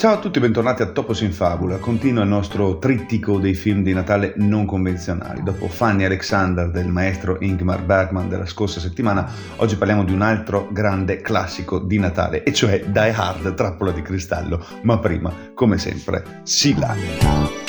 Ciao a tutti, bentornati a Topos in Fabula. Continua il nostro trittico dei film di Natale non convenzionali. Dopo Fanny Alexander del maestro Ingmar Bergman della scorsa settimana, oggi parliamo di un altro grande classico di Natale, e cioè Die Hard, Trappola di Cristallo. Ma prima, come sempre, sigla.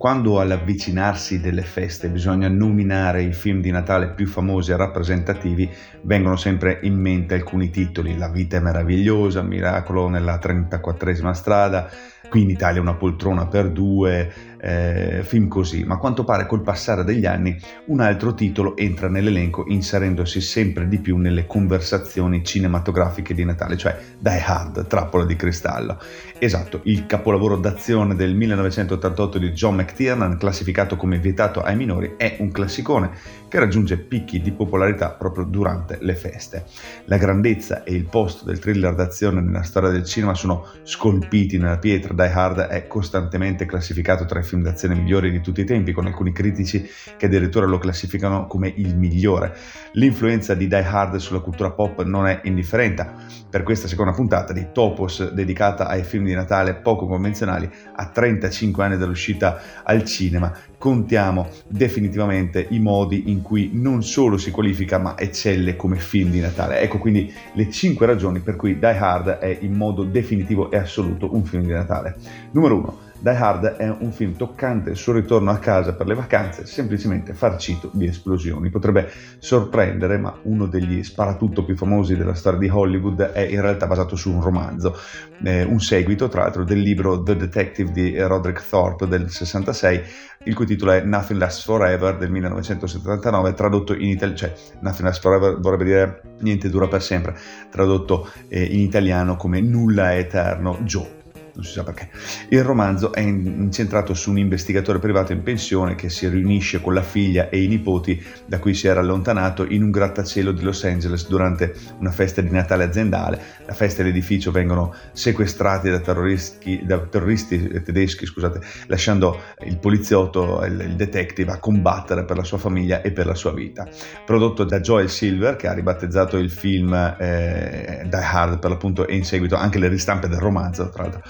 Quando all'avvicinarsi delle feste bisogna nominare i film di Natale più famosi e rappresentativi, vengono sempre in mente alcuni titoli, La vita è meravigliosa, Miracolo nella 34esima strada, qui in Italia una poltrona per due, eh, film così, ma a quanto pare col passare degli anni un altro titolo entra nell'elenco inserendosi sempre di più nelle conversazioni cinematografiche di Natale, cioè Die Hard, Trappola di Cristallo. Esatto, il capolavoro d'azione del 1988 di John McTiernan, classificato come vietato ai minori, è un classicone che raggiunge picchi di popolarità proprio durante le feste. La grandezza e il posto del thriller d'azione nella storia del cinema sono scolpiti nella pietra. Die Hard è costantemente classificato tra i film d'azione migliori di tutti i tempi, con alcuni critici che addirittura lo classificano come il migliore. L'influenza di Die Hard sulla cultura pop non è indifferente. Per questa seconda puntata di Topos, dedicata ai film di Natale poco convenzionali, a 35 anni dall'uscita al cinema, contiamo definitivamente i modi in cui non solo si qualifica ma eccelle come film di Natale. Ecco quindi le 5 ragioni per cui Die Hard è in modo definitivo e assoluto un film di Natale. Numero 1 Die Hard è un film toccante sul ritorno a casa per le vacanze, semplicemente farcito di esplosioni. Potrebbe sorprendere, ma uno degli sparatutto più famosi della storia di Hollywood è in realtà basato su un romanzo, eh, un seguito tra l'altro del libro The Detective di Roderick Thorpe del 66, il cui titolo è Nothing Lasts Forever del 1979, tradotto in italiano, cioè Nothing Lasts Forever vorrebbe dire niente dura per sempre, tradotto eh, in italiano come Nulla è eterno, Joe non si sa perché. Il romanzo è incentrato su un investigatore privato in pensione che si riunisce con la figlia e i nipoti da cui si era allontanato in un grattacielo di Los Angeles durante una festa di Natale aziendale. La festa e l'edificio vengono sequestrati da terroristi, da terroristi tedeschi, scusate, lasciando il poliziotto, il, il detective, a combattere per la sua famiglia e per la sua vita. Prodotto da Joel Silver, che ha ribattezzato il film eh, Die Hard per l'appunto e in seguito anche le ristampe del romanzo, tra l'altro.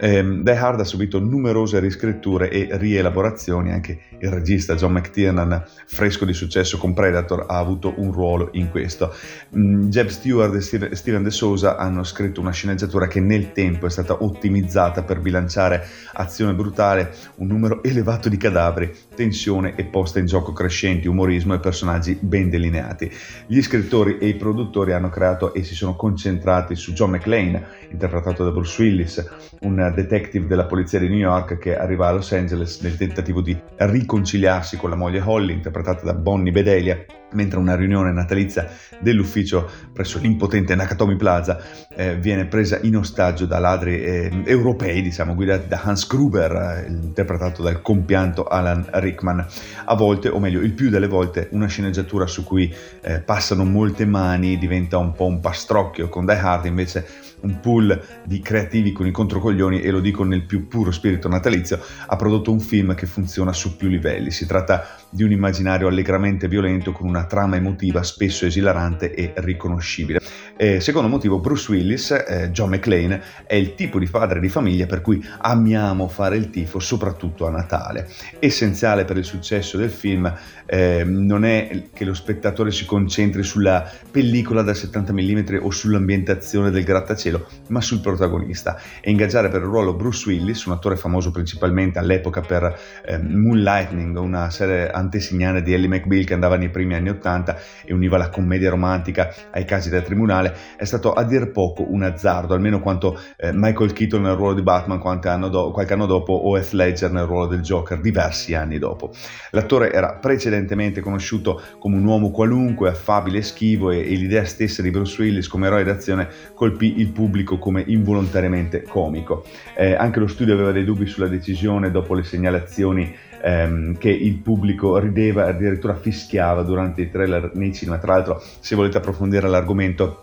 Eh, Die Hard ha subito numerose riscritture e rielaborazioni, anche il regista John McTiernan, fresco di successo con Predator, ha avuto un ruolo in questo. Mm, Jeb Stewart e Steven De Souza hanno scritto una sceneggiatura che nel tempo è stata ottimizzata per bilanciare azione brutale, un numero elevato di cadaveri, tensione e posta in gioco crescenti, umorismo e personaggi ben delineati. Gli scrittori e i produttori hanno creato e si sono concentrati su John McClane, interpretato da Bruce Willis, un detective della polizia di New York che arriva a Los Angeles nel tentativo di riconciliarsi con la moglie Holly, interpretata da Bonnie Bedelia, mentre una riunione natalizia dell'ufficio presso l'impotente Nakatomi Plaza eh, viene presa in ostaggio da ladri eh, europei, diciamo, guidati da Hans Gruber, eh, interpretato dal compianto Alan Rickman. A volte, o meglio, il più delle volte, una sceneggiatura su cui eh, passano molte mani diventa un po' un pastrocchio, con Die Hard invece un pool di creativi con i controcoglioni, e lo dico nel più puro spirito natalizio, ha prodotto un film che funziona su più livelli. Si tratta di un immaginario allegramente violento con una trama emotiva spesso esilarante e riconoscibile. Eh, secondo motivo, Bruce Willis, eh, John McClane, è il tipo di padre di famiglia per cui amiamo fare il tifo soprattutto a Natale. Essenziale per il successo del film eh, non è che lo spettatore si concentri sulla pellicola da 70 mm o sull'ambientazione del grattacielo, ma sul protagonista e ingaggiare per il ruolo Bruce Willis, un attore famoso principalmente all'epoca per eh, Moonlightning, una serie antesignana di Ellie McBeal che andava nei primi anni 80 e univa la commedia romantica ai casi da tribunale Natale è stato a dir poco un azzardo, almeno quanto eh, Michael Keaton nel ruolo di Batman anno, do- qualche anno dopo o Heath Ledger nel ruolo del Joker diversi anni dopo. L'attore era precedentemente conosciuto come un uomo qualunque, affabile e schivo e, e l'idea stessa di Bruce Willis come eroe d'azione colpì il pubblico come involontariamente comico. Eh, anche lo studio aveva dei dubbi sulla decisione dopo le segnalazioni ehm, che il pubblico rideva e addirittura fischiava durante i trailer nei cinema. Tra l'altro, se volete approfondire l'argomento,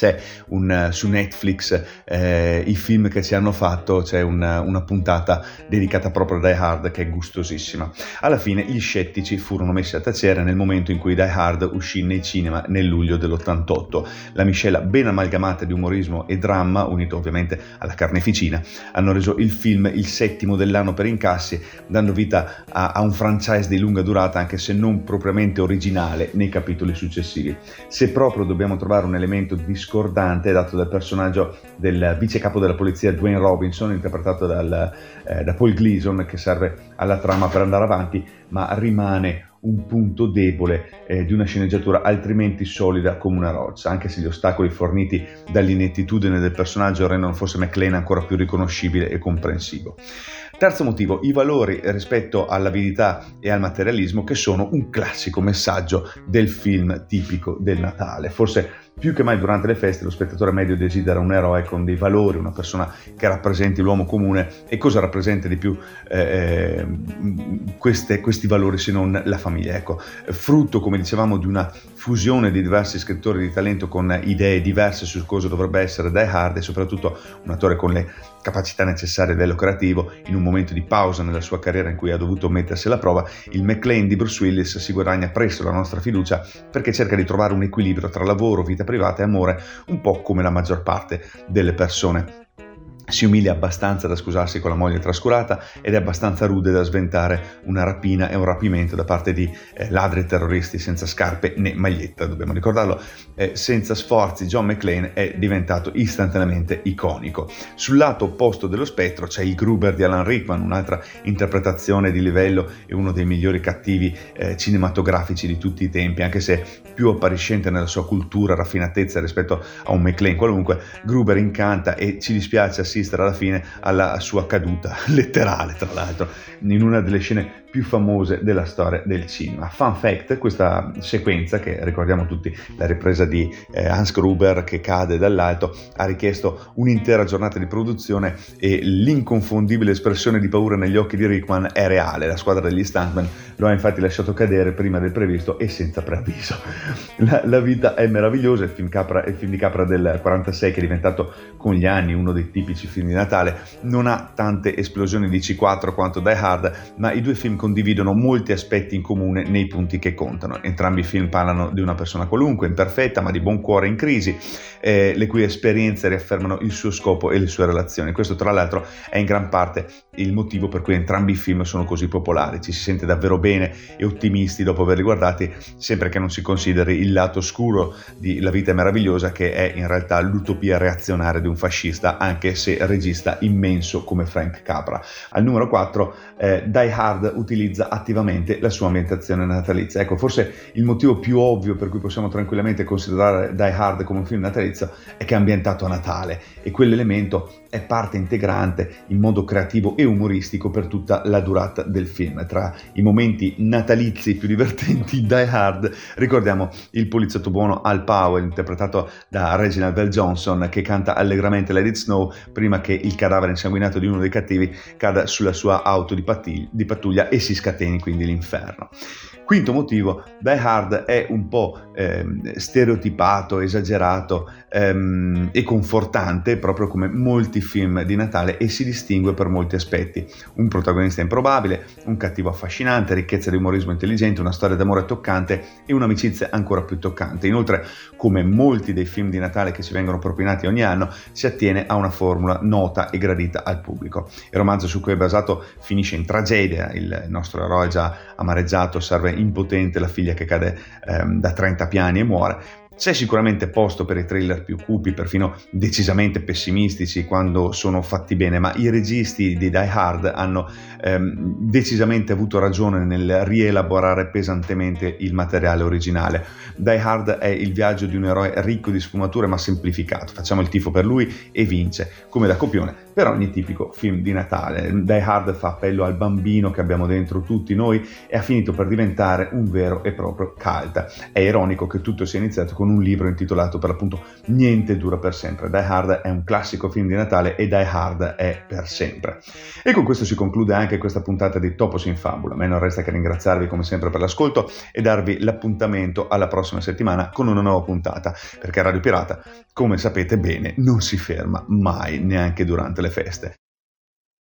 c'è un, su Netflix eh, i film che ci hanno fatto, c'è una, una, puntata dedicata proprio a Die Hard che è gustosissima. Alla fine gli scettici furono messi a tacere nel momento in cui Die Hard uscì nei cinema nel luglio dell'88. La miscela ben amalgamata di umorismo e dramma, unito ovviamente alla carneficina, hanno reso il film il settimo dell'anno per incassi, dando vita a, a un franchise di lunga durata anche se non propriamente originale nei capitoli successivi. Se proprio dobbiamo trovare un elemento di discordante dato dal personaggio del vice capo della polizia Dwayne Robinson, interpretato dal, eh, da Paul Gleason, che serve alla trama per andare avanti, ma rimane un punto debole eh, di una sceneggiatura altrimenti solida come una roccia, anche se gli ostacoli forniti dall'inettitudine del personaggio rendono forse McLean ancora più riconoscibile e comprensivo. Terzo motivo, i valori rispetto all'avidità e al materialismo che sono un classico messaggio del film tipico del Natale. Forse più che mai durante le feste lo spettatore medio desidera un eroe con dei valori, una persona che rappresenti l'uomo comune e cosa rappresenta di più eh, queste, questi valori se non la famiglia. Ecco, frutto, come dicevamo, di una fusione di diversi scrittori di talento con idee diverse su cosa dovrebbe essere Die Hard e soprattutto un attore con le capacità necessarie a livello creativo, in un momento di pausa nella sua carriera in cui ha dovuto mettersi alla prova, il McLean di Bruce Willis si guadagna presto la nostra fiducia perché cerca di trovare un equilibrio tra lavoro, vita privata e amore, un po' come la maggior parte delle persone si umilia abbastanza da scusarsi con la moglie trascurata ed è abbastanza rude da sventare una rapina e un rapimento da parte di eh, ladri terroristi senza scarpe né maglietta, dobbiamo ricordarlo. Eh, senza sforzi John McClane è diventato istantaneamente iconico. Sul lato opposto dello spettro c'è il Gruber di Alan Rickman, un'altra interpretazione di livello e uno dei migliori cattivi eh, cinematografici di tutti i tempi, anche se più appariscente nella sua cultura, raffinatezza rispetto a un McClane qualunque. Gruber incanta e ci dispiace assistere assistere alla fine alla sua caduta, letterale tra l'altro, in una delle scene più famose della storia del cinema. Fun fact, questa sequenza, che ricordiamo tutti la ripresa di eh, Hans Gruber che cade dall'alto, ha richiesto un'intera giornata di produzione e l'inconfondibile espressione di paura negli occhi di Rickman è reale. La squadra degli stuntman lo ha infatti lasciato cadere prima del previsto e senza preavviso. La, la vita è meravigliosa, il film, Capra, il film di Capra del 46 che è diventato con gli anni uno dei tipici film di Natale, non ha tante esplosioni di C4 quanto Die Hard, ma i due film condividono molti aspetti in comune nei punti che contano. Entrambi i film parlano di una persona qualunque, imperfetta, ma di buon cuore in crisi, eh, le cui esperienze riaffermano il suo scopo e le sue relazioni. Questo, tra l'altro, è in gran parte il motivo per cui entrambi i film sono così popolari. Ci si sente davvero bene e ottimisti dopo averli guardati, sempre che non si consideri il lato oscuro di La vita è meravigliosa, che è in realtà l'utopia reazionaria di un fascista, anche se regista immenso come Frank Capra. Al numero 4, eh, Die Hard utilizza attivamente la sua ambientazione natalizia. Ecco, forse il motivo più ovvio per cui possiamo tranquillamente considerare Die Hard come un film natalizio è che è ambientato a Natale e quell'elemento è parte integrante in modo creativo e umoristico per tutta la durata del film. Tra i momenti natalizi più divertenti Die Hard ricordiamo il poliziotto buono Al Powell interpretato da Reginald Bell Johnson che canta allegramente Let It Snow prima che il cadavere insanguinato di uno dei cattivi cada sulla sua auto di, pattuglia, di pattuglia si scateni quindi l'inferno. Quinto motivo, Die Hard è un po' ehm, stereotipato, esagerato ehm, e confortante, proprio come molti film di Natale, e si distingue per molti aspetti. Un protagonista improbabile, un cattivo affascinante, ricchezza di umorismo intelligente, una storia d'amore toccante e un'amicizia ancora più toccante. Inoltre, come molti dei film di Natale che ci vengono propinati ogni anno, si attiene a una formula nota e gradita al pubblico. Il romanzo su cui è basato finisce in tragedia, il nostro eroe già amareggiato serve impotente la figlia che cade ehm, da 30 piani e muore C'è sicuramente posto per i trailer più cupi, perfino decisamente pessimistici quando sono fatti bene, ma i registi di Die Hard hanno ehm, decisamente avuto ragione nel rielaborare pesantemente il materiale originale. Die Hard è il viaggio di un eroe ricco di sfumature ma semplificato. Facciamo il tifo per lui e vince, come da copione per ogni tipico film di Natale. Die Hard fa appello al bambino che abbiamo dentro tutti noi e ha finito per diventare un vero e proprio cult. È ironico che tutto sia iniziato con un libro intitolato per l'appunto Niente dura per sempre. Die Hard è un classico film di Natale e Die Hard è per sempre. E con questo si conclude anche questa puntata di Topos in Fabula. A me non resta che ringraziarvi come sempre per l'ascolto e darvi l'appuntamento alla prossima settimana con una nuova puntata, perché Radio Pirata, come sapete bene, non si ferma mai, neanche durante le feste.